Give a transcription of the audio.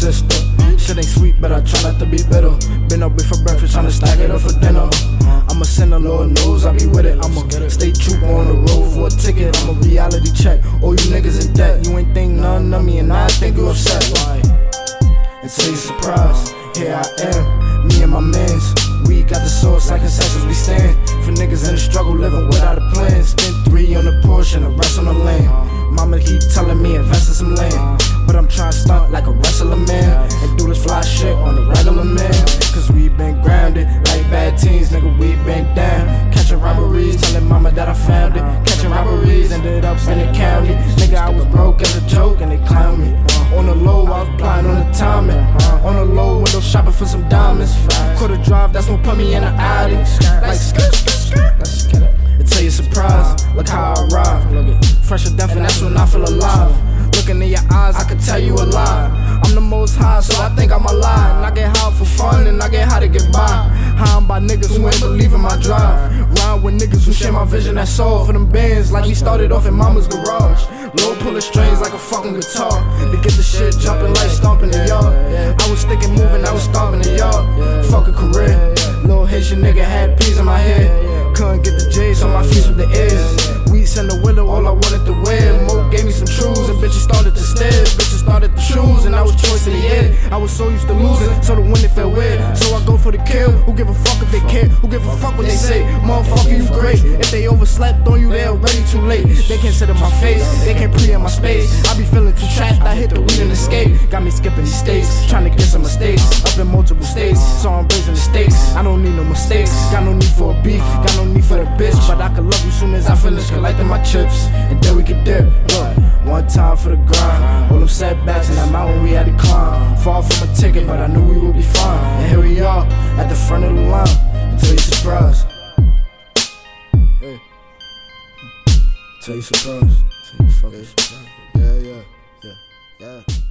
sister. Shit ain't sweet, but I try not to be bitter. Been up before breakfast, trying to stack it up for dinner. I'ma send a Lord knows I be with it. I'ma stay true on the road for a ticket. I'm a reality check. All you niggas in debt, you ain't think none of me, and I think you upset. Until you surprised, here I am, me and my mans. We got the source like concessions we stand. For niggas in the struggle, living without a plan. Spent three on the and the rest on the land. Mama keep telling me invest in some land. But I'm trying to stunt like a wrestler man. And do this fly shit on the regular man. Cause we been grounded like bad teens, nigga, we been down. Catching robberies, telling mama that I found it. Catching robberies, ended up in the county. Nigga, I was broke as a joke and they clown me. Uh, on the low, I was blind on the timing. Uh, on the low, window shopping for some diamonds. Quarter drive, that's what put me in the Audi. Like skirt, skirt, skirt. Feel alive. Looking in your eyes, I can tell you a lie. I'm the most high, so I think I'm alive. And I get high for fun, and I get high to get by. High by niggas who ain't believe in my drive. Rhyme with niggas who share my vision, that's all for them bands. Like we started off in mama's garage. Low pulling strings like a fucking guitar. To get the shit jumping like stomping the yard. I was sticking moving, I was stomping the yard. Fuck a career. Little Haitian nigga had peas in my head. Couldn't get the J's on my feet with the ears. Weeds in the window, I was so used to losing, so the win it felt weird. So I go for the kill. Who give a fuck if they care? Who give a fuck what they say? Motherfucker, you great. If they overslept on you, they already too late. They can't sit in my face, they can't pre in my space. I be feeling too trapped, I hit the weed and escape. Got me skipping these states, trying to get some mistakes. Up in multiple states, so I'm raising the stakes. I don't need no mistakes, got no need for a beef, got no need for the bitch. But I can love you soon as I finish collecting my chips. And then we can dip. Look, time for the grind. All them setbacks and that mountain we had to climb. Fall from a ticket, but I knew we would be fine. And here we are, at the front of the line. Until you surprised. Hey. Till you surprised. Till you fucking surprised. Yeah, yeah, yeah, yeah.